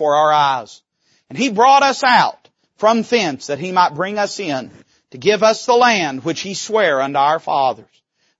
before our eyes. And He brought us out from thence that He might bring us in to give us the land which He sware unto our fathers.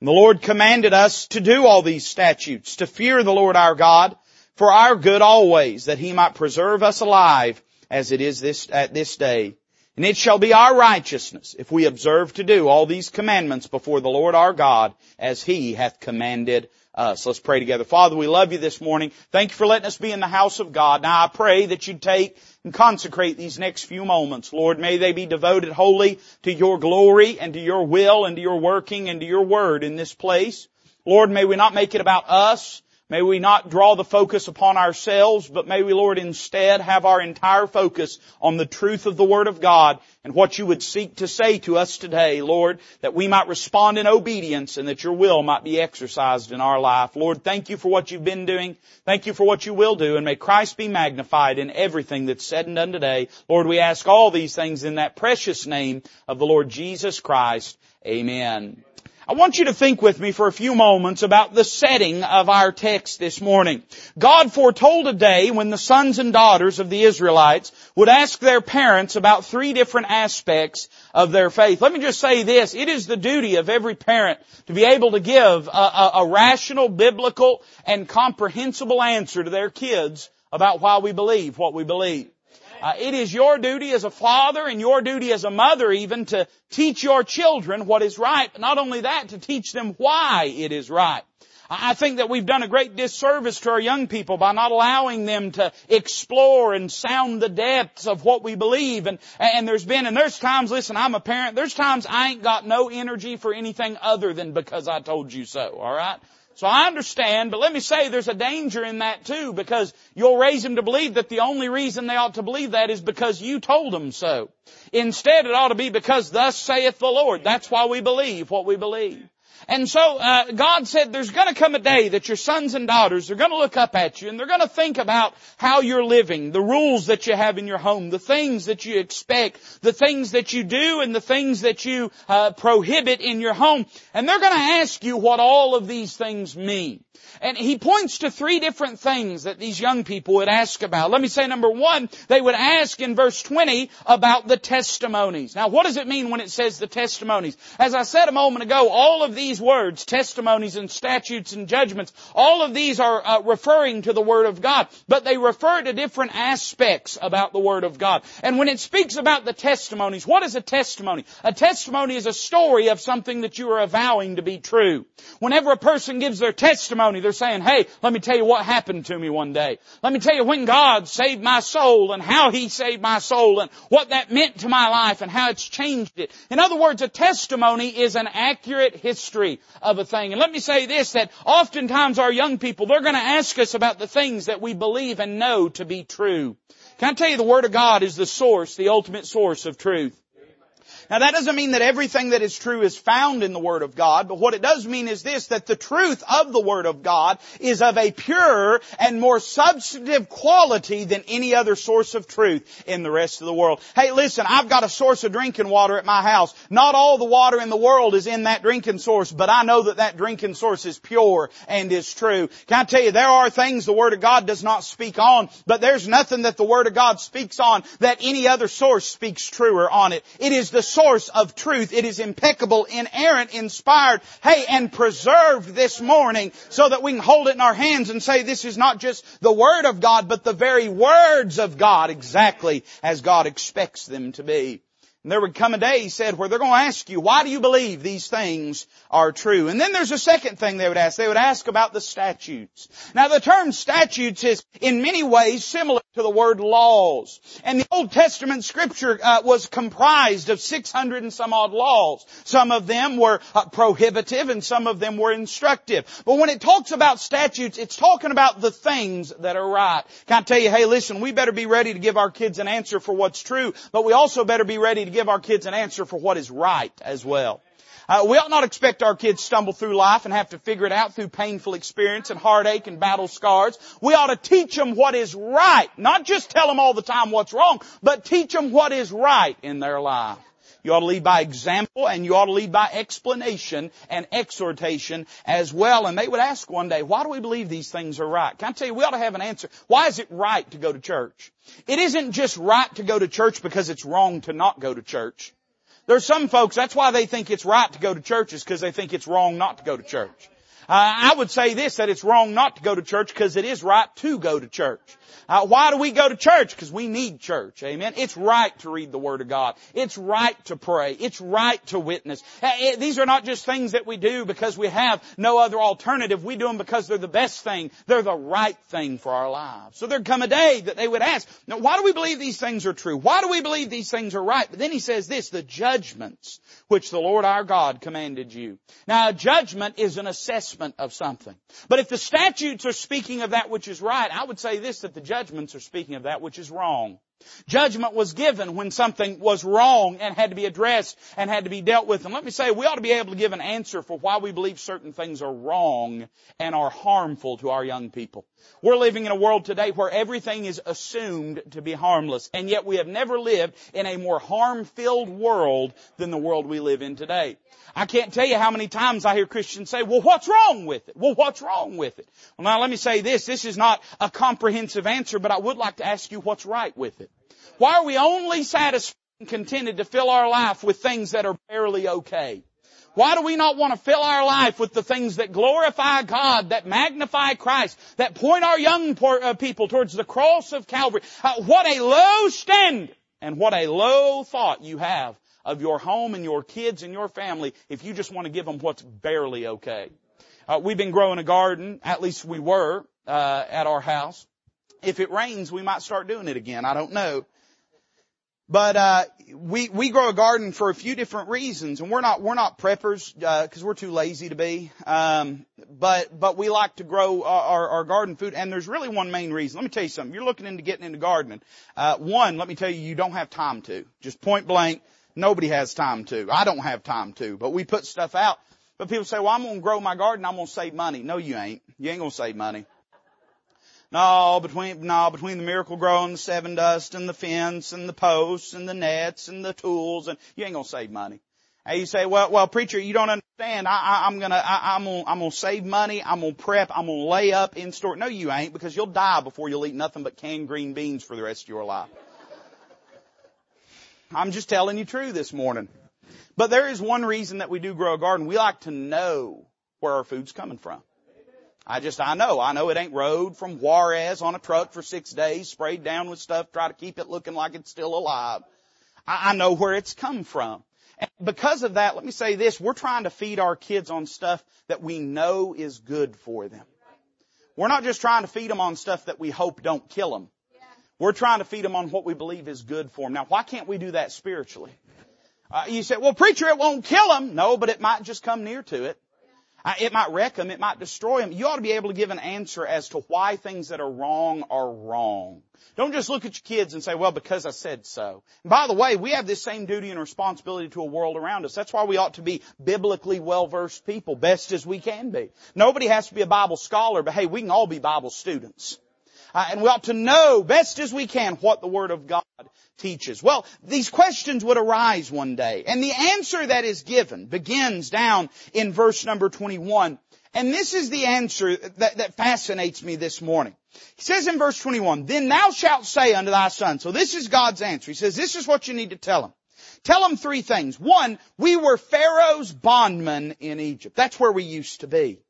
And the Lord commanded us to do all these statutes, to fear the Lord our God for our good always, that He might preserve us alive as it is this, at this day. And it shall be our righteousness if we observe to do all these commandments before the Lord our God as He hath commanded Uh, us. Let's pray together. Father, we love you this morning. Thank you for letting us be in the house of God. Now I pray that you'd take and consecrate these next few moments. Lord, may they be devoted wholly to your glory and to your will and to your working and to your word in this place. Lord, may we not make it about us, May we not draw the focus upon ourselves, but may we, Lord, instead have our entire focus on the truth of the Word of God and what you would seek to say to us today, Lord, that we might respond in obedience and that your will might be exercised in our life. Lord, thank you for what you've been doing. Thank you for what you will do and may Christ be magnified in everything that's said and done today. Lord, we ask all these things in that precious name of the Lord Jesus Christ. Amen. I want you to think with me for a few moments about the setting of our text this morning. God foretold a day when the sons and daughters of the Israelites would ask their parents about three different aspects of their faith. Let me just say this. It is the duty of every parent to be able to give a, a, a rational, biblical, and comprehensible answer to their kids about why we believe what we believe. Uh, it is your duty as a father and your duty as a mother even to teach your children what is right, but not only that, to teach them why it is right. I think that we've done a great disservice to our young people by not allowing them to explore and sound the depths of what we believe. And, and there's been, and there's times, listen, I'm a parent, there's times I ain't got no energy for anything other than because I told you so, alright? So I understand, but let me say there's a danger in that too, because you'll raise them to believe that the only reason they ought to believe that is because you told them so. Instead, it ought to be because thus saith the Lord. That's why we believe what we believe. And so uh, God said there's going to come a day that your sons and daughters are going to look up at you and they're going to think about how you're living, the rules that you have in your home, the things that you expect, the things that you do and the things that you uh, prohibit in your home. And they're going to ask you what all of these things mean. And he points to three different things that these young people would ask about. Let me say number one, they would ask in verse 20 about the testimonies. Now what does it mean when it says the testimonies? As I said a moment ago, all of these words, testimonies and statutes and judgments, all of these are uh, referring to the Word of God, but they refer to different aspects about the Word of God. And when it speaks about the testimonies, what is a testimony? A testimony is a story of something that you are avowing to be true. Whenever a person gives their testimony, they're saying, hey, let me tell you what happened to me one day. Let me tell you when God saved my soul and how He saved my soul and what that meant to my life and how it's changed it. In other words, a testimony is an accurate history of a thing. And let me say this, that oftentimes our young people, they're going to ask us about the things that we believe and know to be true. Can I tell you the Word of God is the source, the ultimate source of truth? Now that doesn't mean that everything that is true is found in the Word of God, but what it does mean is this, that the truth of the Word of God is of a purer and more substantive quality than any other source of truth in the rest of the world. Hey listen, I've got a source of drinking water at my house. Not all the water in the world is in that drinking source, but I know that that drinking source is pure and is true. Can I tell you, there are things the Word of God does not speak on, but there's nothing that the Word of God speaks on that any other source speaks truer on it. It is the source of truth. It is impeccable, inerrant, inspired, hey, and preserved this morning so that we can hold it in our hands and say this is not just the Word of God, but the very words of God exactly as God expects them to be. And there would come a day, he said, where they're going to ask you, why do you believe these things are true? And then there's a second thing they would ask. They would ask about the statutes. Now the term statutes is in many ways similar to the word laws. And the Old Testament scripture uh, was comprised of 600 and some odd laws. Some of them were uh, prohibitive and some of them were instructive. But when it talks about statutes, it's talking about the things that are right. Can I tell you, hey listen, we better be ready to give our kids an answer for what's true, but we also better be ready to to give our kids an answer for what is right as well. Uh, we ought not expect our kids stumble through life and have to figure it out through painful experience and heartache and battle scars. We ought to teach them what is right. Not just tell them all the time what's wrong, but teach them what is right in their life. You ought to lead by example and you ought to lead by explanation and exhortation as well. And they would ask one day, why do we believe these things are right? Can I tell you, we ought to have an answer. Why is it right to go to church? It isn't just right to go to church because it's wrong to not go to church. There's some folks, that's why they think it's right to go to churches, because they think it's wrong not to go to church. Uh, I would say this, that it's wrong not to go to church because it is right to go to church. Uh, why do we go to church? Because we need church. Amen. It's right to read the Word of God. It's right to pray. It's right to witness. Uh, it, these are not just things that we do because we have no other alternative. We do them because they're the best thing. They're the right thing for our lives. So there'd come a day that they would ask, now why do we believe these things are true? Why do we believe these things are right? But then he says this, the judgments which the Lord our God commanded you. Now a judgment is an assessment of something. But if the statutes are speaking of that which is right, I would say this, that the judgments are speaking of that which is wrong. Judgment was given when something was wrong and had to be addressed and had to be dealt with. And let me say, we ought to be able to give an answer for why we believe certain things are wrong and are harmful to our young people. We're living in a world today where everything is assumed to be harmless, and yet we have never lived in a more harm-filled world than the world we live in today. I can't tell you how many times I hear Christians say, well, what's wrong with it? Well, what's wrong with it? Well, now let me say this. This is not a comprehensive answer, but I would like to ask you what's right with it. Why are we only satisfied and contented to fill our life with things that are barely okay? Why do we not want to fill our life with the things that glorify God, that magnify Christ, that point our young uh, people towards the cross of Calvary? Uh, what a low standard and what a low thought you have of your home and your kids and your family if you just want to give them what's barely okay. Uh, we've been growing a garden, at least we were, uh, at our house. If it rains, we might start doing it again. I don't know. But uh, we we grow a garden for a few different reasons, and we're not we're not preppers because uh, we're too lazy to be. Um, but but we like to grow our, our, our, garden food, and there's really one main reason. Let me tell you something. You're looking into getting into gardening. Uh, one, let me tell you, you don't have time to. Just point blank, nobody has time to. I don't have time to. But we put stuff out. But people say, well, I'm going to grow my garden. I'm going to save money. No, you ain't. You ain't going to save money. No, between, no, between the Miracle-Gro and the Sevin-Dust and the fence and the posts and the nets and the tools and you ain't gonna save money. And you say, well, well, preacher, you don't understand. I, I, I'm gonna, I, I'm gonna, I'm gonna save money. I'm gonna prep. I'm gonna lay up in store. No, you ain't because you'll die before you'll eat nothing but canned green beans for the rest of your life. I'm just telling you true this morning. But there is one reason that we do grow a garden. We like to know where our food's coming from. I just, I know, I know it ain't rode from Juarez on a truck for six days, sprayed down with stuff, try to keep it looking like it's still alive. I, I know where it's come from. And because of that, let me say this, we're trying to feed our kids on stuff that we know is good for them. We're not just trying to feed them on stuff that we hope don't kill them. We're trying to feed them on what we believe is good for them. Now, why can't we do that spiritually? Uh, you say, well, preacher, it won't kill them. No, but it might just come near to it. Uh, it might wreck them. It might destroy them. You ought to be able to give an answer as to why things that are wrong are wrong. Don't just look at your kids and say, well, because I said so. And by the way, we have this same duty and responsibility to a world around us. That's why we ought to be biblically well-versed people, best as we can be. Nobody has to be a Bible scholar, but hey, we can all be Bible students. Uh, and we ought to know best as we can what the Word of God teaches. Well, these questions would arise one day, and the answer that is given begins down in verse number 21. And this is the answer that, that fascinates me this morning. He says in verse 21, Then thou shalt say unto thy son. So this is God's answer. He says, this is what you need to tell him. Tell him three things. One, we were Pharaoh's bondmen in Egypt. That's where we used to be.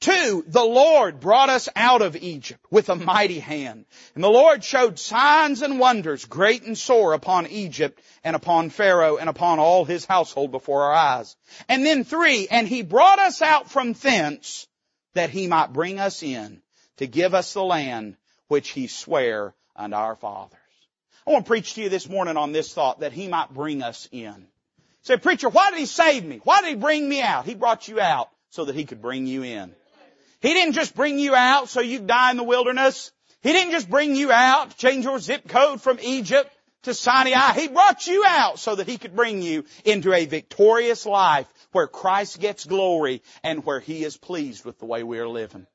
Two, the Lord brought us out of Egypt with a mighty hand. And the Lord showed signs and wonders great and sore upon Egypt and upon Pharaoh and upon all his household before our eyes. And then three, and he brought us out from thence that he might bring us in to give us the land which he sware unto our fathers. I want to preach to you this morning on this thought that he might bring us in. Say, preacher, why did he save me? Why did he bring me out? He brought you out so that he could bring you in. He didn't just bring you out so you'd die in the wilderness. He didn't just bring you out change your zip code from Egypt to Sinai. He brought you out so that he could bring you into a victorious life where Christ gets glory and where he is pleased with the way we are living.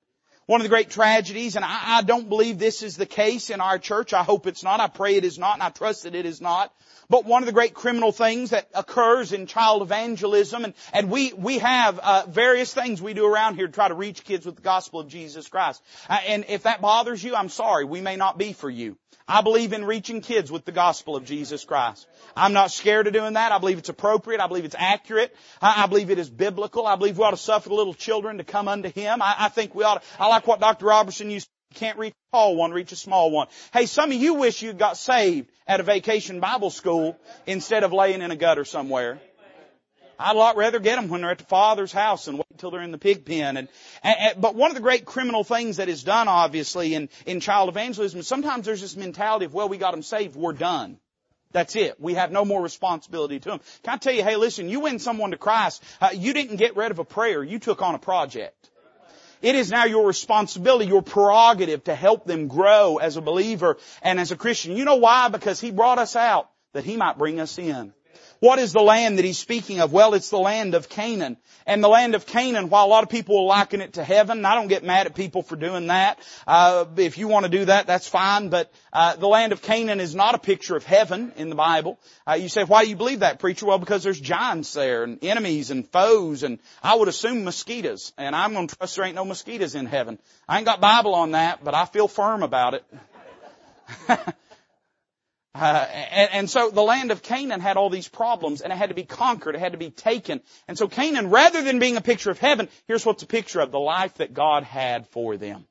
One of the great tragedies, and I, I don't believe this is the case in our church. I hope it's not. I pray it is not, and I trust that it is not. But one of the great criminal things that occurs in child evangelism, and, and we, we have uh, various things we do around here to try to reach kids with the gospel of Jesus Christ. Uh, and if that bothers you, I'm sorry. We may not be for you. I believe in reaching kids with the gospel of Jesus Christ. I'm not scared of doing that. I believe it's appropriate. I believe it's accurate. I, I believe it is biblical. I believe we ought to suffer the little children to come unto Him. I, I think we ought to, I like what Dr. Robertson used you can't reach a tall one, reach a small one. Hey, some of you wish you got saved at a vacation Bible school instead of laying in a gutter somewhere. I'd a lot rather get them when they're at the Father's house and wait until they're in the pig pen. And, and, but one of the great criminal things that is done, obviously, in in child evangelism is sometimes there's this mentality of, well, we got them saved, we're done. That's it. We have no more responsibility to them. Can I tell you, hey, listen, you win someone to Christ, uh, you didn't get rid of a prayer, you took on a project. It is now your responsibility, your prerogative to help them grow as a believer and as a Christian. You know why? Because He brought us out that He might bring us in. What is the land that he's speaking of? Well, it's the land of Canaan. And the land of Canaan, while a lot of people will liken it to heaven, I don't get mad at people for doing that. Uh, if you want to do that, that's fine. But uh, the land of Canaan is not a picture of heaven in the Bible. Uh, you say, why do you believe that, preacher? Well, because there's giants there, and enemies, and foes, and I would assume mosquitoes. And I'm going to trust there ain't no mosquitoes in heaven. I ain't got Bible on that, but I feel firm about it. Uh, and, and, so the land of Canaan had all these problems and it had to be conquered, it had to be taken. And so Canaan, rather than being a picture of heaven, here's what's a picture of the life that God had for them.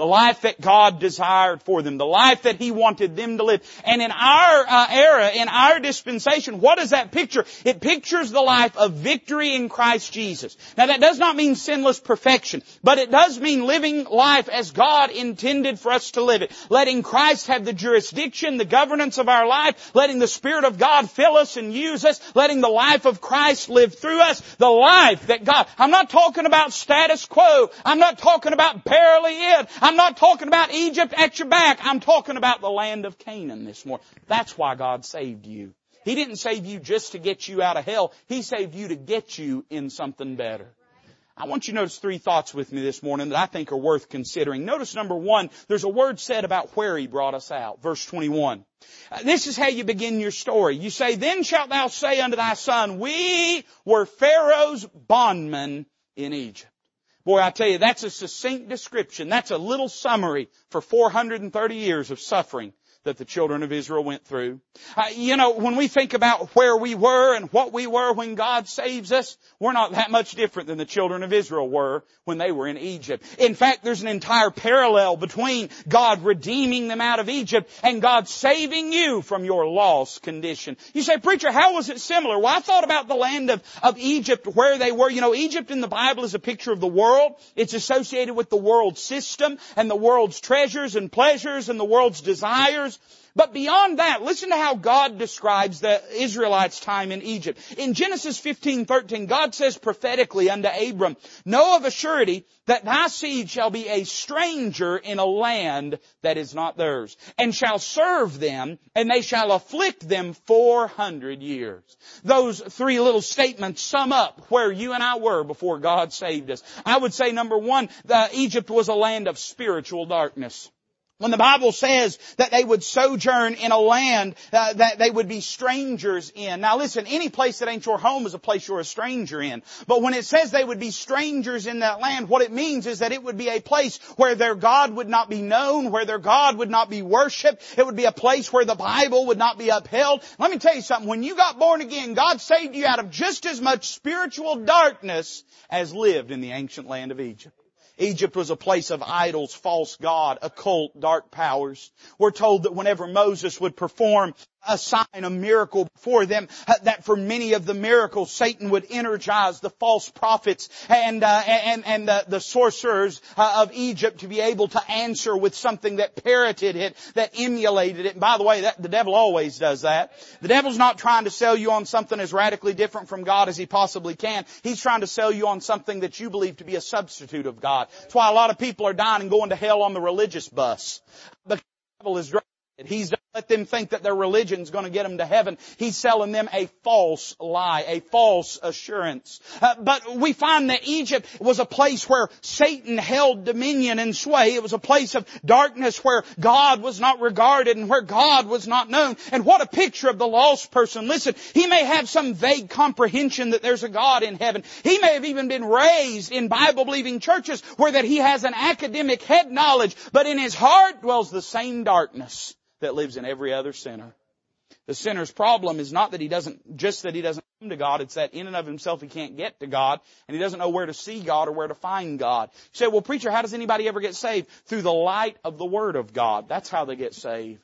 The life that God desired for them. The life that He wanted them to live. And in our uh, era, in our dispensation, what does that picture? It pictures the life of victory in Christ Jesus. Now that does not mean sinless perfection, but it does mean living life as God intended for us to live it. Letting Christ have the jurisdiction, the governance of our life, letting the Spirit of God fill us and use us, letting the life of Christ live through us, the life that God, I'm not talking about status quo. I'm not talking about barely it. Not talking about Egypt at your back. I'm talking about the land of Canaan this morning. That's why God saved you. He didn't save you just to get you out of hell. He saved you to get you in something better. I want you to notice three thoughts with me this morning that I think are worth considering. Notice number one, there's a word said about where He brought us out. Verse 21. Uh, this is how you begin your story. You say, then shalt thou say unto thy son, we were Pharaoh's bondmen in Egypt. Boy, I tell you, that's a succinct description. That's a little summary for 430 years of suffering that the children of Israel went through. Uh, you know, when we think about where we were and what we were when God saves us, we're not that much different than the children of Israel were when they were in Egypt. In fact, there's an entire parallel between God redeeming them out of Egypt and God saving you from your lost condition. You say, preacher, how was it similar? Well, I thought about the land of, of Egypt where they were. You know, Egypt in the Bible is a picture of the world. It's associated with the world system and the world's treasures and pleasures and the world's desires. But beyond that, listen to how God describes the Israelites' time in Egypt. In Genesis 15, 13, God says prophetically unto Abram, Know of a surety that thy seed shall be a stranger in a land that is not theirs, and shall serve them, and they shall afflict them four hundred years. Those three little statements sum up where you and I were before God saved us. I would say number one, Egypt was a land of spiritual darkness. When the Bible says that they would sojourn in a land uh, that they would be strangers in. Now listen, any place that ain't your home is a place you're a stranger in. But when it says they would be strangers in that land, what it means is that it would be a place where their God would not be known, where their God would not be worshiped. It would be a place where the Bible would not be upheld. Let me tell you something. When you got born again, God saved you out of just as much spiritual darkness as lived in the ancient land of Egypt. Egypt was a place of idols, false god, occult, dark powers. We're told that whenever Moses would perform a sign, a miracle before them, uh, that for many of the miracles, Satan would energize the false prophets and, uh, and, and the, the sorcerers uh, of Egypt to be able to answer with something that parroted it, that emulated it. And by the way, that, the devil always does that. The devil's not trying to sell you on something as radically different from God as he possibly can. He's trying to sell you on something that you believe to be a substitute of God. That's why a lot of people are dying and going to hell on the religious bus. Because The devil is He's done let them think that their religion's going to get them to heaven. He's selling them a false lie, a false assurance. Uh, but we find that Egypt was a place where Satan held dominion and sway. It was a place of darkness where God was not regarded and where God was not known. And what a picture of the lost person. Listen, he may have some vague comprehension that there's a God in heaven. He may have even been raised in Bible believing churches where that he has an academic head knowledge, but in his heart dwells the same darkness that lives in every other sinner. The sinner's problem is not that he doesn't, just that he doesn't come to God, it's that in and of himself he can't get to God, and he doesn't know where to see God or where to find God. You say, well preacher, how does anybody ever get saved? Through the light of the Word of God. That's how they get saved.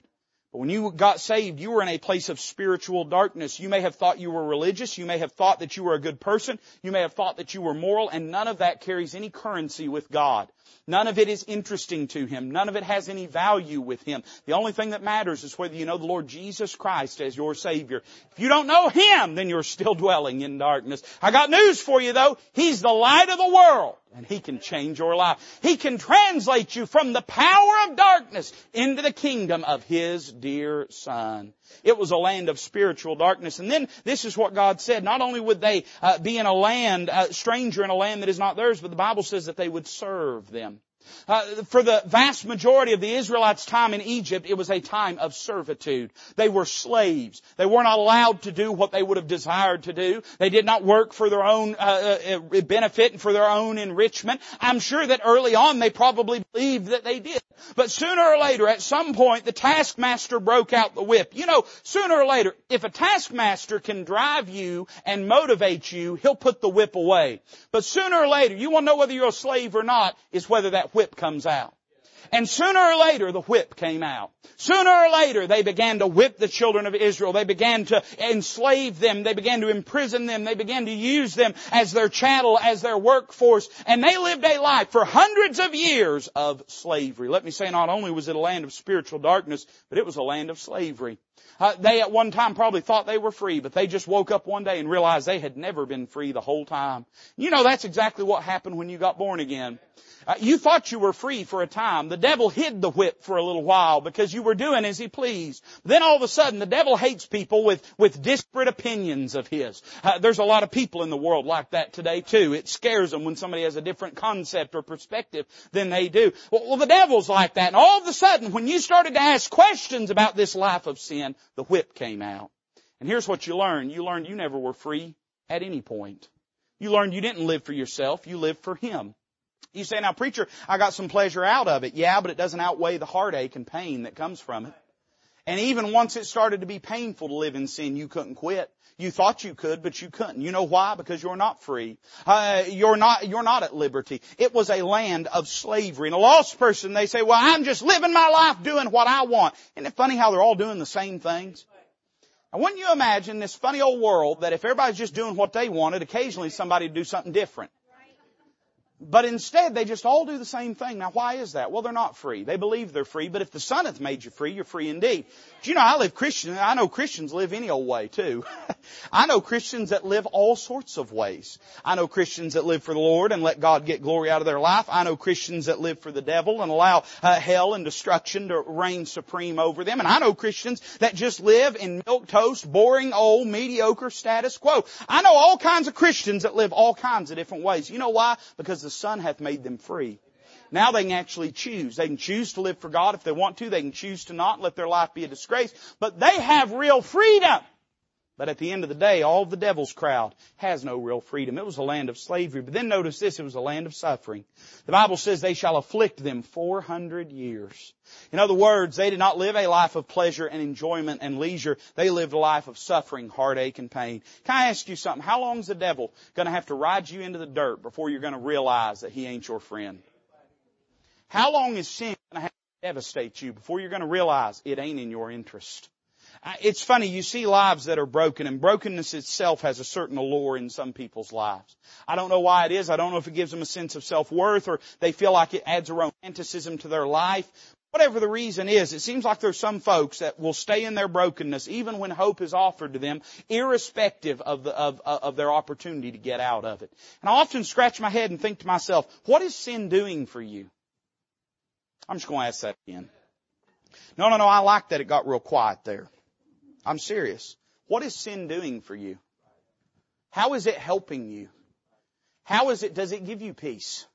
But when you got saved, you were in a place of spiritual darkness. You may have thought you were religious. You may have thought that you were a good person. You may have thought that you were moral, and none of that carries any currency with God. None of it is interesting to Him. None of it has any value with Him. The only thing that matters is whether you know the Lord Jesus Christ as your Savior. If you don't know Him, then you're still dwelling in darkness. I got news for you though. He's the light of the world. And He can change your life. He can translate you from the power of darkness into the kingdom of His dear Son. It was a land of spiritual darkness. And then this is what God said. Not only would they uh, be in a land, a stranger in a land that is not theirs, but the Bible says that they would serve them. Uh, for the vast majority of the Israelites' time in Egypt, it was a time of servitude. They were slaves. They were not allowed to do what they would have desired to do. They did not work for their own uh, uh, benefit and for their own enrichment. I'm sure that early on they probably believed that they did. But sooner or later, at some point, the taskmaster broke out the whip. You know, sooner or later, if a taskmaster can drive you and motivate you, he'll put the whip away. But sooner or later, you to know whether you're a slave or not, is whether that whip comes out. And sooner or later the whip came out. Sooner or later they began to whip the children of Israel. They began to enslave them. They began to imprison them. They began to use them as their chattel, as their workforce. And they lived a life for hundreds of years of slavery. Let me say not only was it a land of spiritual darkness, but it was a land of slavery. Uh, they at one time probably thought they were free, but they just woke up one day and realized they had never been free the whole time. You know that's exactly what happened when you got born again. Uh, you thought you were free for a time. The devil hid the whip for a little while because you were doing as he pleased. Then all of a sudden, the devil hates people with, with disparate opinions of his. Uh, there's a lot of people in the world like that today too. It scares them when somebody has a different concept or perspective than they do. Well, well, the devil's like that. And all of a sudden, when you started to ask questions about this life of sin, the whip came out. And here's what you learn. You learned you never were free at any point. You learned you didn't live for yourself. You lived for Him. You say, now preacher, I got some pleasure out of it. Yeah, but it doesn't outweigh the heartache and pain that comes from it. And even once it started to be painful to live in sin, you couldn't quit. You thought you could, but you couldn't. You know why? Because you're not free. Uh, you're not, you're not at liberty. It was a land of slavery. And a lost person, they say, well, I'm just living my life doing what I want. Isn't it funny how they're all doing the same things? Now wouldn't you imagine this funny old world that if everybody's just doing what they wanted, occasionally somebody would do something different? But instead, they just all do the same thing. Now, why is that? Well, they're not free. They believe they're free, but if the Son hath made you free, you're free indeed. Do you know, I live Christian, I know Christians live any old way too. I know Christians that live all sorts of ways. I know Christians that live for the Lord and let God get glory out of their life. I know Christians that live for the devil and allow uh, hell and destruction to reign supreme over them. And I know Christians that just live in milk toast, boring, old, mediocre status quo. I know all kinds of Christians that live all kinds of different ways. You know why? Because the Son hath made them free. Now they can actually choose. They can choose to live for God if they want to. They can choose to not let their life be a disgrace. But they have real freedom. But at the end of the day, all the devil's crowd has no real freedom. It was a land of slavery. But then notice this, it was a land of suffering. The Bible says they shall afflict them 400 years. In other words, they did not live a life of pleasure and enjoyment and leisure. They lived a life of suffering, heartache, and pain. Can I ask you something? How long is the devil going to have to ride you into the dirt before you're going to realize that he ain't your friend? How long is sin going to have to devastate you before you're going to realize it ain't in your interest? It's funny, you see lives that are broken, and brokenness itself has a certain allure in some people's lives. I don't know why it is. I don't know if it gives them a sense of self-worth or they feel like it adds a romanticism to their life. Whatever the reason is, it seems like there's some folks that will stay in their brokenness even when hope is offered to them, irrespective of, the, of, of their opportunity to get out of it. And I often scratch my head and think to myself, what is sin doing for you? I'm just going to ask that again. No, no, no, I like that it got real quiet there. I'm serious. What is sin doing for you? How is it helping you? How is it, does it give you peace?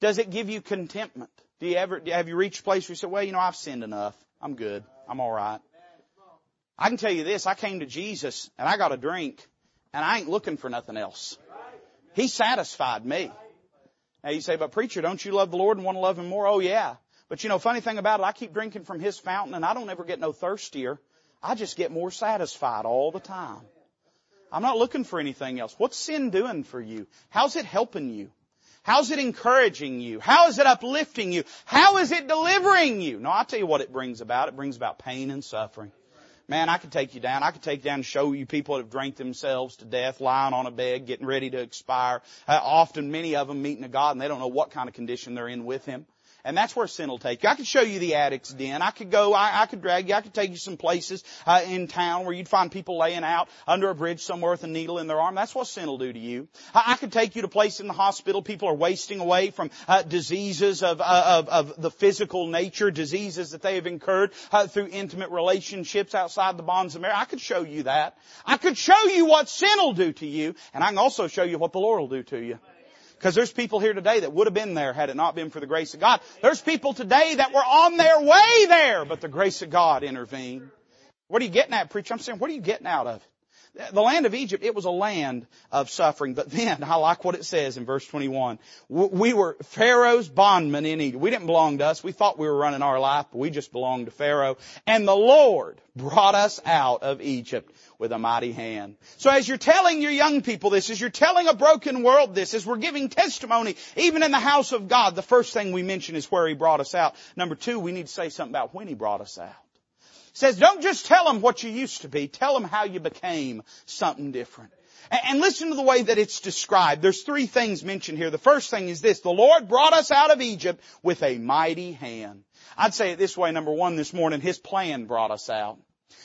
Does it give you contentment? Do you ever, have you reached a place where you say, well, you know, I've sinned enough. I'm good. I'm alright. I can tell you this, I came to Jesus and I got a drink and I ain't looking for nothing else. He satisfied me. Now you say, but preacher, don't you love the Lord and want to love Him more? Oh yeah. But you know, funny thing about it, I keep drinking from His fountain and I don't ever get no thirstier. I just get more satisfied all the time. I'm not looking for anything else. What's sin doing for you? How's it helping you? How's it encouraging you? How is it uplifting you? How is it delivering you? No, I'll tell you what it brings about. It brings about pain and suffering. Man, I could take you down. I could take you down and show you people that have drank themselves to death, lying on a bed, getting ready to expire. Uh, often many of them meeting a God and they don't know what kind of condition they're in with Him. And that's where sin will take you. I could show you the addict's den. I could go, I, I could drag you, I could take you some places uh, in town where you'd find people laying out under a bridge somewhere with a needle in their arm. That's what sin will do to you. I, I could take you to places in the hospital. People are wasting away from uh, diseases of, uh, of, of the physical nature, diseases that they have incurred uh, through intimate relationships outside the bonds of marriage. I could show you that. I could show you what sin will do to you, and I can also show you what the Lord will do to you. Because there's people here today that would have been there had it not been for the grace of God. There's people today that were on their way there, but the grace of God intervened. What are you getting at, preacher? I'm saying, what are you getting out of it? The land of Egypt, it was a land of suffering. But then, I like what it says in verse 21. We were Pharaoh's bondmen in Egypt. We didn't belong to us. We thought we were running our life, but we just belonged to Pharaoh. And the Lord brought us out of Egypt with a mighty hand. So as you're telling your young people this, as you're telling a broken world this, as we're giving testimony, even in the house of God, the first thing we mention is where He brought us out. Number two, we need to say something about when He brought us out says, don't just tell them what you used to be. Tell them how you became something different. And listen to the way that it's described. There's three things mentioned here. The first thing is this. The Lord brought us out of Egypt with a mighty hand. I'd say it this way, number one this morning, His plan brought us out.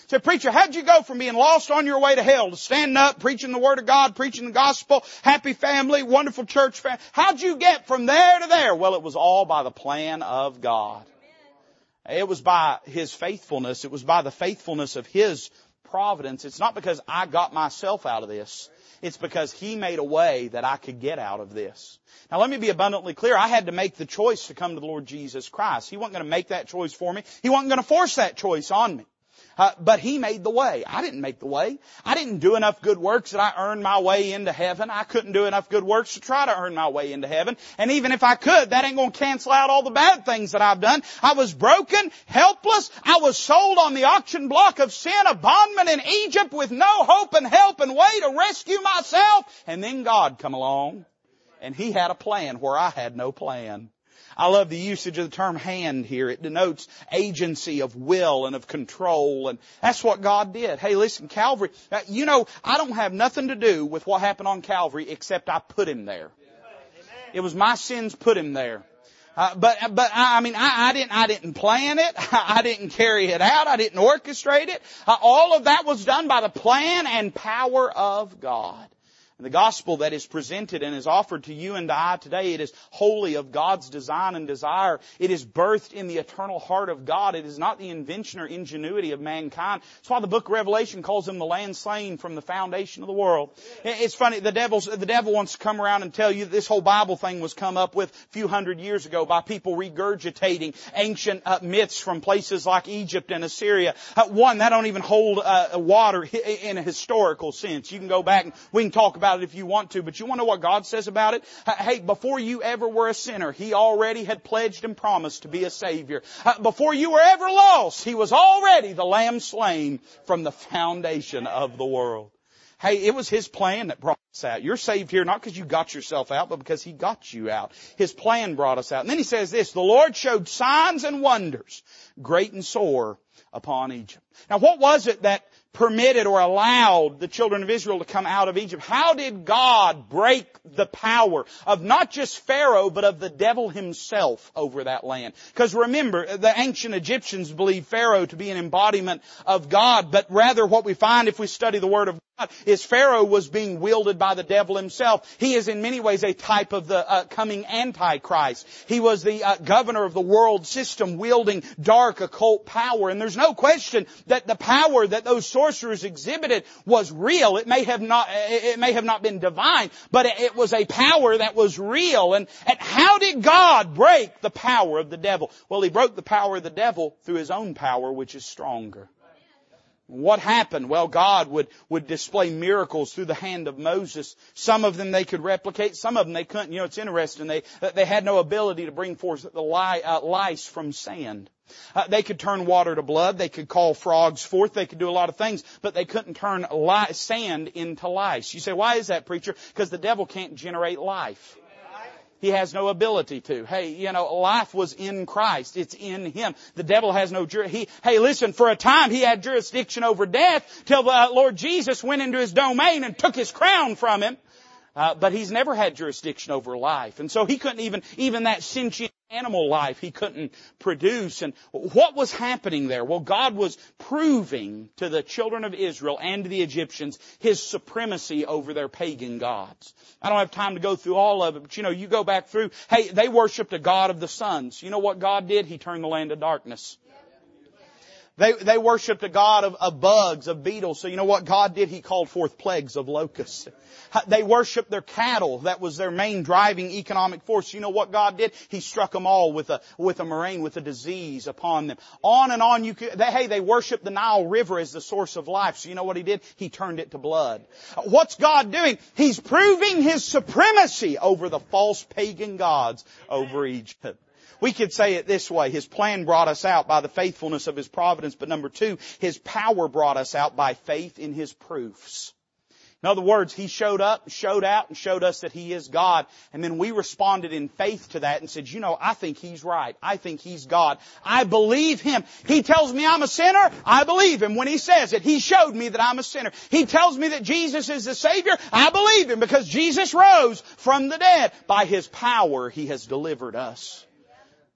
Say, preacher, how'd you go from being lost on your way to hell to standing up, preaching the Word of God, preaching the gospel, happy family, wonderful church family? How'd you get from there to there? Well, it was all by the plan of God. It was by His faithfulness. It was by the faithfulness of His providence. It's not because I got myself out of this. It's because He made a way that I could get out of this. Now let me be abundantly clear. I had to make the choice to come to the Lord Jesus Christ. He wasn't going to make that choice for me. He wasn't going to force that choice on me. Uh, but He made the way. I didn't make the way. I didn't do enough good works that I earned my way into heaven. I couldn't do enough good works to try to earn my way into heaven. And even if I could, that ain't gonna cancel out all the bad things that I've done. I was broken, helpless. I was sold on the auction block of sin, a bondman in Egypt with no hope and help and way to rescue myself. And then God come along and He had a plan where I had no plan. I love the usage of the term hand here. It denotes agency of will and of control and that's what God did. Hey listen, Calvary, uh, you know, I don't have nothing to do with what happened on Calvary except I put Him there. It was my sins put Him there. Uh, but but I, I mean I, I, didn't I didn't plan it I didn't carry it out I didn't orchestrate it uh, all of that was done by the plan and power of God the gospel that is presented and is offered to you and I today, it is wholly of God's design and desire. It is birthed in the eternal heart of God. It is not the invention or ingenuity of mankind. That's why the book of Revelation calls him the Lamb slain from the foundation of the world. It's funny, the devil's, the devil wants to come around and tell you this whole Bible thing was come up with a few hundred years ago by people regurgitating ancient uh, myths from places like Egypt and Assyria. Uh, one, that don't even hold uh, water in a historical sense. You can go back and we can talk about about it if you want to, but you want to know what God says about it? Hey, before you ever were a sinner, He already had pledged and promised to be a Savior. Before you were ever lost, He was already the Lamb slain from the foundation of the world. Hey, it was His plan that brought us out. You're saved here not because you got yourself out, but because He got you out. His plan brought us out. And then He says this, the Lord showed signs and wonders, great and sore, upon Egypt. Now what was it that permitted or allowed the children of Israel to come out of Egypt? How did God break the power of not just Pharaoh, but of the devil himself over that land? Because remember, the ancient Egyptians believed Pharaoh to be an embodiment of God, but rather what we find if we study the Word of God is Pharaoh was being wielded by the devil himself. He is in many ways a type of the uh, coming Antichrist. He was the uh, governor of the world system wielding dark occult power. And there's no question that the power that those sorcerers exhibited was real. It may have not, it may have not been divine, but it was a power that was real. And, and how did God break the power of the devil? Well, He broke the power of the devil through His own power, which is stronger. What happened? Well, God would, would display miracles through the hand of Moses. Some of them they could replicate, some of them they couldn't. You know, it's interesting. They, they had no ability to bring forth the uh, lice from sand. Uh, they could turn water to blood. They could call frogs forth. They could do a lot of things, but they couldn't turn li- sand into lice. You say, why is that, preacher? Because the devil can't generate life. He has no ability to. Hey, you know, life was in Christ. It's in Him. The devil has no jur- he, hey listen, for a time he had jurisdiction over death till the uh, Lord Jesus went into his domain and took his crown from him. Uh, but he's never had jurisdiction over life. And so he couldn't even, even that sentient animal life he couldn't produce. And what was happening there? Well, God was proving to the children of Israel and the Egyptians His supremacy over their pagan gods. I don't have time to go through all of it, but you know, you go back through, hey, they worshiped a God of the suns. You know what God did? He turned the land to darkness. They, they worshiped a God of, of bugs, of beetles. So you know what God did? He called forth plagues of locusts. They worshiped their cattle. That was their main driving economic force. You know what God did? He struck them all with a, with a murrain, with a disease upon them. On and on you could, they, hey, they worshiped the Nile River as the source of life. So you know what He did? He turned it to blood. What's God doing? He's proving His supremacy over the false pagan gods over Egypt. We could say it this way. His plan brought us out by the faithfulness of His providence, but number two, His power brought us out by faith in His proofs. In other words, He showed up, showed out, and showed us that He is God. And then we responded in faith to that and said, you know, I think He's right. I think He's God. I believe Him. He tells me I'm a sinner. I believe Him. When He says it, He showed me that I'm a sinner. He tells me that Jesus is the Savior. I believe Him because Jesus rose from the dead. By His power, He has delivered us.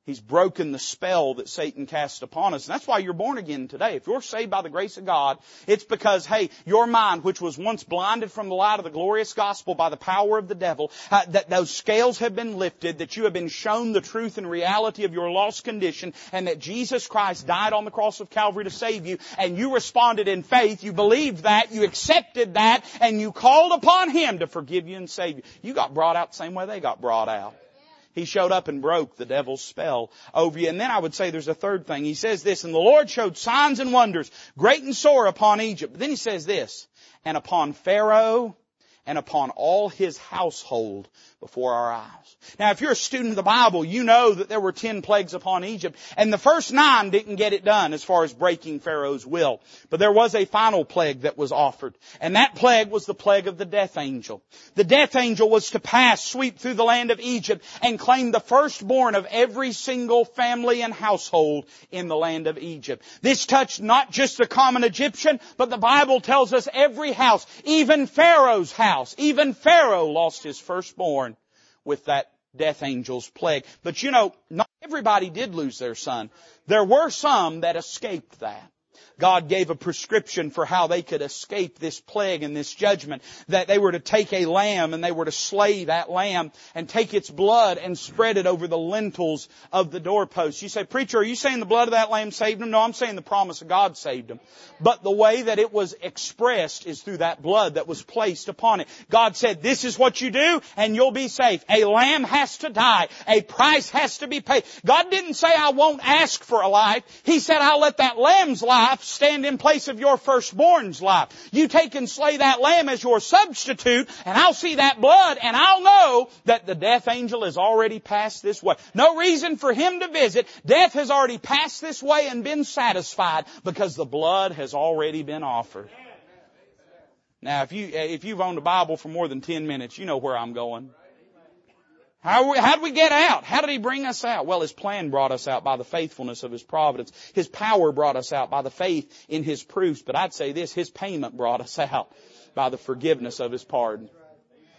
He's broken the spell that Satan cast upon us. And that's why you're born again today. If you're saved by the grace of God, it's because, hey, your mind, which was once blinded from the light of the glorious gospel by the power of the devil, uh, that those scales have been lifted, that you have been shown the truth and reality of your lost condition, and that Jesus Christ died on the cross of Calvary to save you, and you responded in faith, you believed that, you accepted that, and you called upon Him to forgive you and save you. You got brought out the same way they got brought out. He showed up and broke the devil's spell over you. And then I would say there's a third thing. He says this, and the Lord showed signs and wonders, great and sore upon Egypt. But then he says this, and upon Pharaoh and upon all his household before our eyes. Now if you're a student of the Bible, you know that there were ten plagues upon Egypt, and the first nine didn't get it done as far as breaking Pharaoh's will. But there was a final plague that was offered, and that plague was the plague of the death angel. The death angel was to pass, sweep through the land of Egypt, and claim the firstborn of every single family and household in the land of Egypt. This touched not just the common Egyptian, but the Bible tells us every house, even Pharaoh's house, even Pharaoh lost his firstborn with that death angel's plague. But you know, not everybody did lose their son. There were some that escaped that. God gave a prescription for how they could escape this plague and this judgment. That they were to take a lamb and they were to slay that lamb and take its blood and spread it over the lintels of the doorposts. You say, preacher, are you saying the blood of that lamb saved them? No, I'm saying the promise of God saved them. But the way that it was expressed is through that blood that was placed upon it. God said, this is what you do and you'll be safe. A lamb has to die. A price has to be paid. God didn't say I won't ask for a life. He said I'll let that lamb's life stand in place of your firstborn's life. You take and slay that lamb as your substitute, and I'll see that blood, and I'll know that the death angel has already passed this way. No reason for him to visit. Death has already passed this way and been satisfied because the blood has already been offered. Now, if you, if you've owned a Bible for more than 10 minutes, you know where I'm going. How, how did we get out? How did He bring us out? Well, His plan brought us out by the faithfulness of His providence. His power brought us out by the faith in His proofs. But I'd say this, His payment brought us out by the forgiveness of His pardon.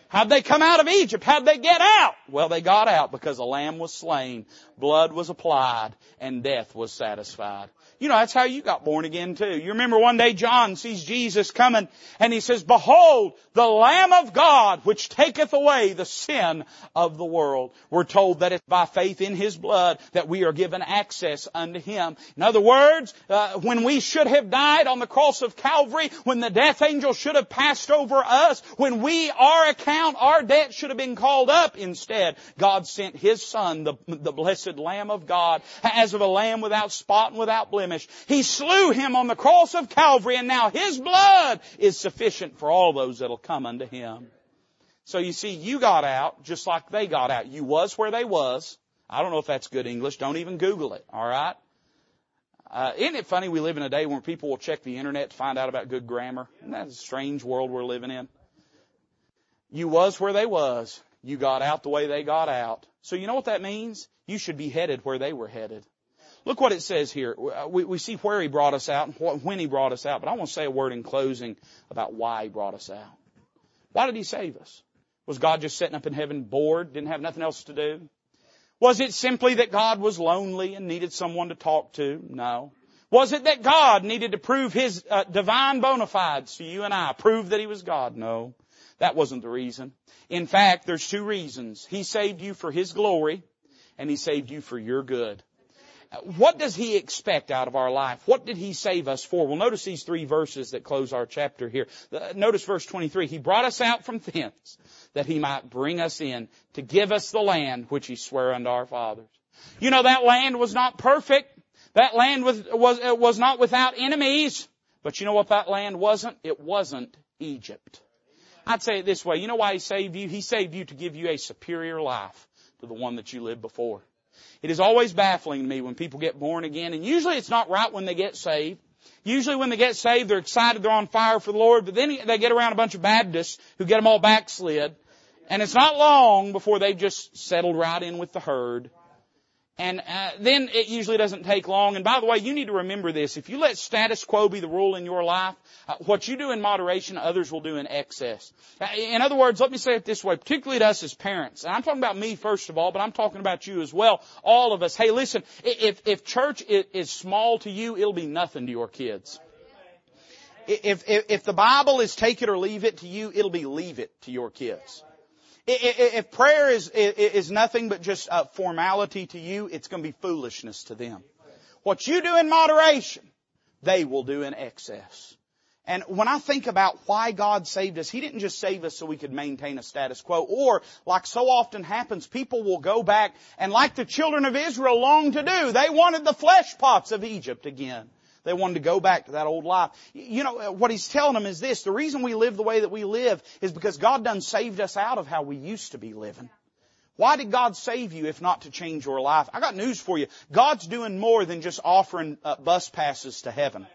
How'd they come out of Egypt? How'd they get out? Well, they got out because a lamb was slain, blood was applied, and death was satisfied. You know, that's how you got born again too. You remember one day John sees Jesus coming and he says, Behold, the Lamb of God which taketh away the sin of the world. We're told that it's by faith in His blood that we are given access unto Him. In other words, uh, when we should have died on the cross of Calvary, when the death angel should have passed over us, when we, our account, our debt should have been called up instead, God sent His Son, the, the blessed Lamb of God, as of a lamb without spot and without blemish blemish. He slew him on the cross of Calvary and now his blood is sufficient for all those that'll come unto him. So you see, you got out just like they got out. You was where they was. I don't know if that's good English. Don't even Google it. All right. Uh, isn't it funny we live in a day when people will check the internet to find out about good grammar? Isn't that a strange world we're living in? You was where they was. You got out the way they got out. So you know what that means? You should be headed where they were headed. Look what it says here. We, we see where He brought us out and when He brought us out, but I want to say a word in closing about why He brought us out. Why did He save us? Was God just sitting up in heaven bored, didn't have nothing else to do? Was it simply that God was lonely and needed someone to talk to? No. Was it that God needed to prove His uh, divine bona fides to you and I, prove that He was God? No. That wasn't the reason. In fact, there's two reasons. He saved you for His glory, and He saved you for your good. What does He expect out of our life? What did He save us for? Well, notice these three verses that close our chapter here. Notice verse 23. He brought us out from thence that He might bring us in to give us the land which He sware unto our fathers. You know, that land was not perfect. That land was, was, was not without enemies. But you know what that land wasn't? It wasn't Egypt. I'd say it this way. You know why He saved you? He saved you to give you a superior life to the one that you lived before. It is always baffling to me when people get born again, and usually it's not right when they get saved. Usually when they get saved, they're excited, they're on fire for the Lord, but then they get around a bunch of Baptists who get them all backslid, and it's not long before they've just settled right in with the herd, and uh, then it usually doesn't take long. And by the way, you need to remember this. If you let status quo be the rule in your life, uh, what you do in moderation, others will do in excess. Uh, in other words, let me say it this way, particularly to us as parents. And I'm talking about me first of all, but I'm talking about you as well. All of us. Hey, listen, if, if church is small to you, it'll be nothing to your kids. If, if, if the Bible is take it or leave it to you, it'll be leave it to your kids. If prayer is, is nothing but just a formality to you, it's going to be foolishness to them. What you do in moderation, they will do in excess. And when I think about why God saved us, He didn't just save us so we could maintain a status quo. Or, like so often happens, people will go back and like the children of Israel long to do, they wanted the flesh pots of Egypt again. They wanted to go back to that old life. You know, what he's telling them is this, the reason we live the way that we live is because God done saved us out of how we used to be living. Why did God save you if not to change your life? I got news for you. God's doing more than just offering uh, bus passes to heaven.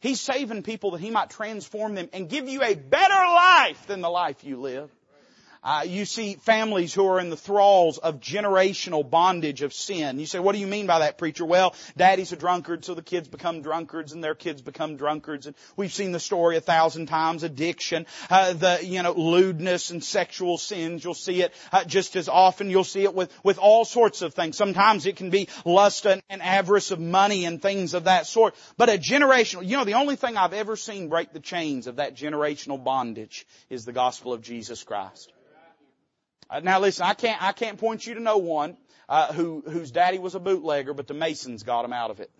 He's saving people that He might transform them and give you a better life than the life you live. Uh, you see families who are in the thralls of generational bondage of sin. You say, what do you mean by that, preacher? Well, daddy's a drunkard, so the kids become drunkards, and their kids become drunkards. And we've seen the story a thousand times: addiction, uh, the you know lewdness and sexual sins. You'll see it uh, just as often. You'll see it with with all sorts of things. Sometimes it can be lust and, and avarice of money and things of that sort. But a generational, you know, the only thing I've ever seen break the chains of that generational bondage is the gospel of Jesus Christ. Uh, now listen, I can't, I can't point you to no one, uh, who, whose daddy was a bootlegger, but the Masons got him out of it.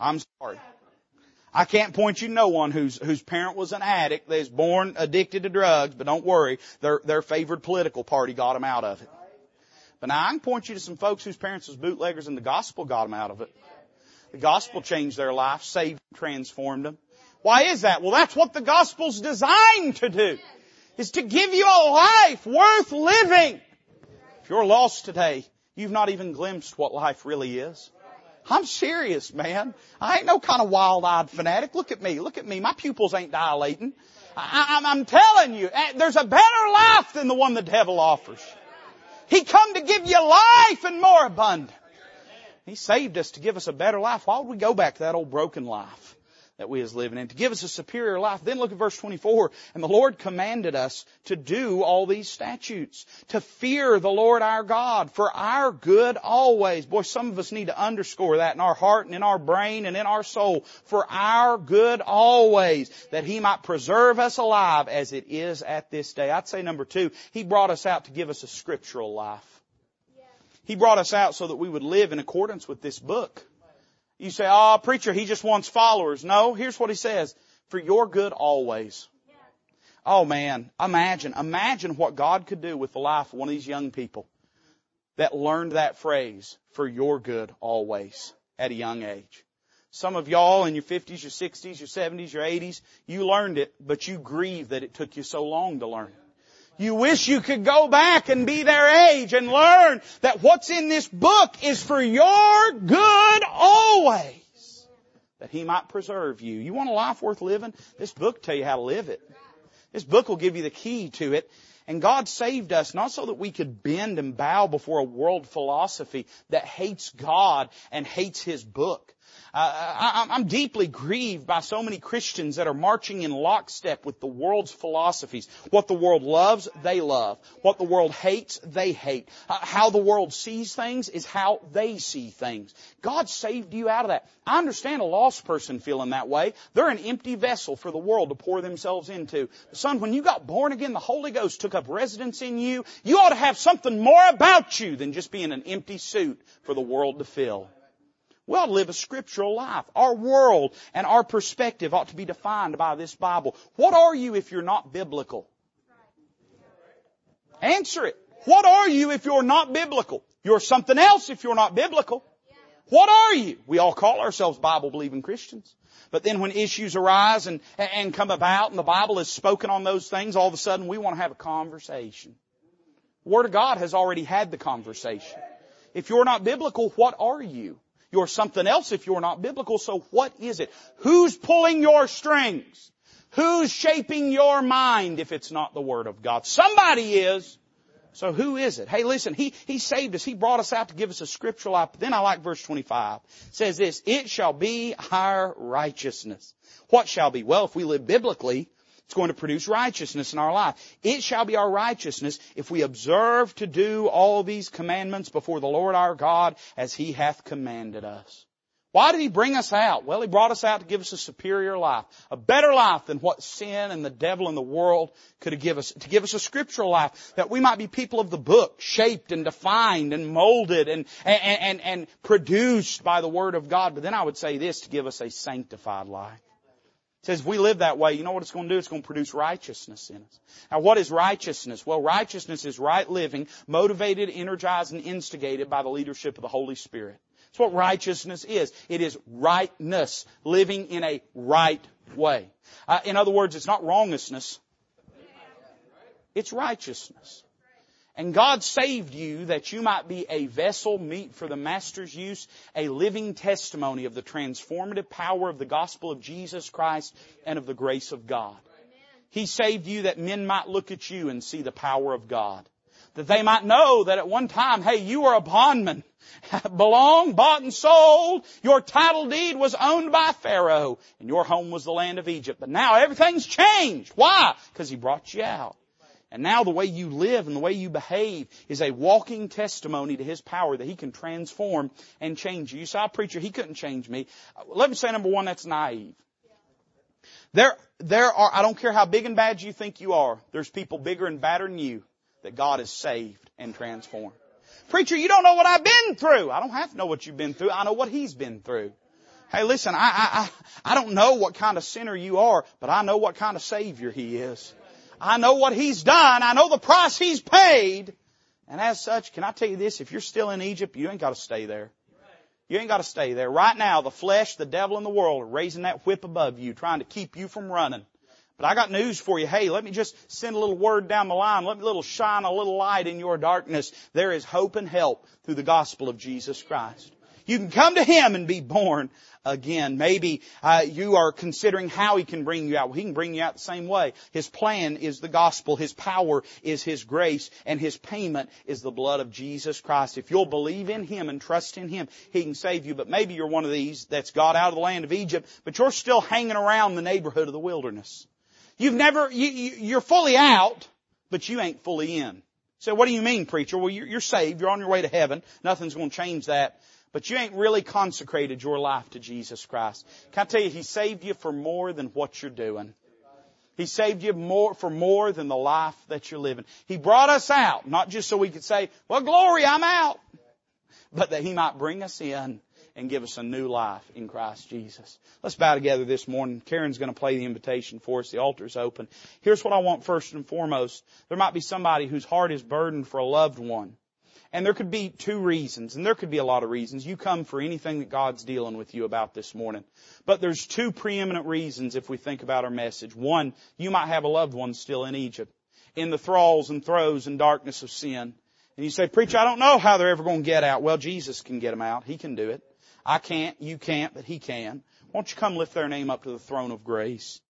I'm sorry. I can't point you to no one whose whose parent was an addict. They was born addicted to drugs, but don't worry, their their favored political party got them out of it. But now I can point you to some folks whose parents was bootleggers and the gospel got them out of it. The gospel changed their life, saved, transformed them. Why is that? Well, that's what the gospel's designed to do is to give you a life worth living. If you're lost today, you've not even glimpsed what life really is. I'm serious, man. I ain't no kind of wild-eyed fanatic. Look at me. Look at me. My pupils ain't dilating. I, am telling you, eh, there's a better life than the one the devil offers. He come to give you life and more abundant. He saved us to give us a better life. Why would we go back to that old broken life? That we is living in, to give us a superior life. Then look at verse 24. And the Lord commanded us to do all these statutes, to fear the Lord our God for our good always. Boy, some of us need to underscore that in our heart and in our brain and in our soul. For our good always, that He might preserve us alive as it is at this day. I'd say number two, He brought us out to give us a scriptural life. He brought us out so that we would live in accordance with this book. You say, oh, preacher, he just wants followers. No, here's what he says. For your good always. Oh man, imagine, imagine what God could do with the life of one of these young people that learned that phrase, for your good always, at a young age. Some of y'all in your 50s, your 60s, your 70s, your 80s, you learned it, but you grieve that it took you so long to learn it. You wish you could go back and be their age and learn that what's in this book is for your good always. That He might preserve you. You want a life worth living? This book will tell you how to live it. This book will give you the key to it. And God saved us not so that we could bend and bow before a world philosophy that hates God and hates His book. Uh, I, am deeply grieved by so many Christians that are marching in lockstep with the world's philosophies. What the world loves, they love. What the world hates, they hate. Uh, how the world sees things is how they see things. God saved you out of that. I understand a lost person feeling that way. They're an empty vessel for the world to pour themselves into. Son, when you got born again, the Holy Ghost took up residence in you. You ought to have something more about you than just being an empty suit for the world to fill. We ought to live a scriptural life. Our world and our perspective ought to be defined by this Bible. What are you if you're not biblical? Answer it. What are you if you're not biblical? You're something else if you're not biblical. What are you? We all call ourselves Bible believing Christians. But then when issues arise and, and come about and the Bible is spoken on those things, all of a sudden we want to have a conversation. The Word of God has already had the conversation. If you're not biblical, what are you? You're something else if you're not biblical, so what is it? Who's pulling your strings? Who's shaping your mind if it's not the Word of God? Somebody is. So who is it? Hey, listen, He, He saved us. He brought us out to give us a scriptural life. Then I like verse 25. It says this, it shall be our righteousness. What shall be? Well, if we live biblically, it's going to produce righteousness in our life. It shall be our righteousness if we observe to do all these commandments before the Lord our God as He hath commanded us. Why did He bring us out? Well, He brought us out to give us a superior life, a better life than what sin and the devil and the world could have given us, to give us a scriptural life, that we might be people of the book, shaped and defined and molded and, and, and, and produced by the Word of God. But then I would say this, to give us a sanctified life. Says if we live that way, you know what it's going to do? It's going to produce righteousness in us. Now what is righteousness? Well, righteousness is right living, motivated, energized, and instigated by the leadership of the Holy Spirit. That's what righteousness is. It is rightness, living in a right way. Uh, in other words, it's not wronglessness. It's righteousness. And God saved you that you might be a vessel meet for the Master's use, a living testimony of the transformative power of the gospel of Jesus Christ and of the grace of God. He saved you that men might look at you and see the power of God. That they might know that at one time, hey, you were a bondman. Belonged, bought and sold. Your title deed was owned by Pharaoh and your home was the land of Egypt. But now everything's changed. Why? Because he brought you out. And now the way you live and the way you behave is a walking testimony to His power that He can transform and change you. You say, "I preacher, He couldn't change me." Uh, let me say number one, that's naive. There, there are, I don't care how big and bad you think you are, there's people bigger and badder than you that God has saved and transformed. Preacher, you don't know what I've been through. I don't have to know what you've been through. I know what He's been through. Hey, listen, I, I, I, I don't know what kind of sinner you are, but I know what kind of Savior He is. I know what He's done. I know the price He's paid. And as such, can I tell you this? If you're still in Egypt, you ain't got to stay there. You ain't got to stay there. Right now, the flesh, the devil, and the world are raising that whip above you, trying to keep you from running. But I got news for you. Hey, let me just send a little word down the line. Let me little shine a little light in your darkness. There is hope and help through the gospel of Jesus Christ. You can come to Him and be born again. Maybe uh, you are considering how He can bring you out. Well, He can bring you out the same way. His plan is the gospel. His power is His grace. And His payment is the blood of Jesus Christ. If you'll believe in Him and trust in Him, He can save you. But maybe you're one of these that's got out of the land of Egypt, but you're still hanging around the neighborhood of the wilderness. You've never, you, you're fully out, but you ain't fully in. So what do you mean, preacher? Well, you're saved. You're on your way to heaven. Nothing's going to change that. But you ain't really consecrated your life to Jesus Christ. Can I tell you, He saved you for more than what you're doing. He saved you more, for more than the life that you're living. He brought us out, not just so we could say, well, glory, I'm out. But that He might bring us in and give us a new life in Christ Jesus. Let's bow together this morning. Karen's going to play the invitation for us. The altar's open. Here's what I want first and foremost. There might be somebody whose heart is burdened for a loved one. And there could be two reasons, and there could be a lot of reasons. You come for anything that God's dealing with you about this morning. But there's two preeminent reasons if we think about our message. One, you might have a loved one still in Egypt, in the thralls and throes and darkness of sin. And you say, Preacher, I don't know how they're ever going to get out. Well, Jesus can get them out. He can do it. I can't, you can't, but He can. Won't you come lift their name up to the throne of grace?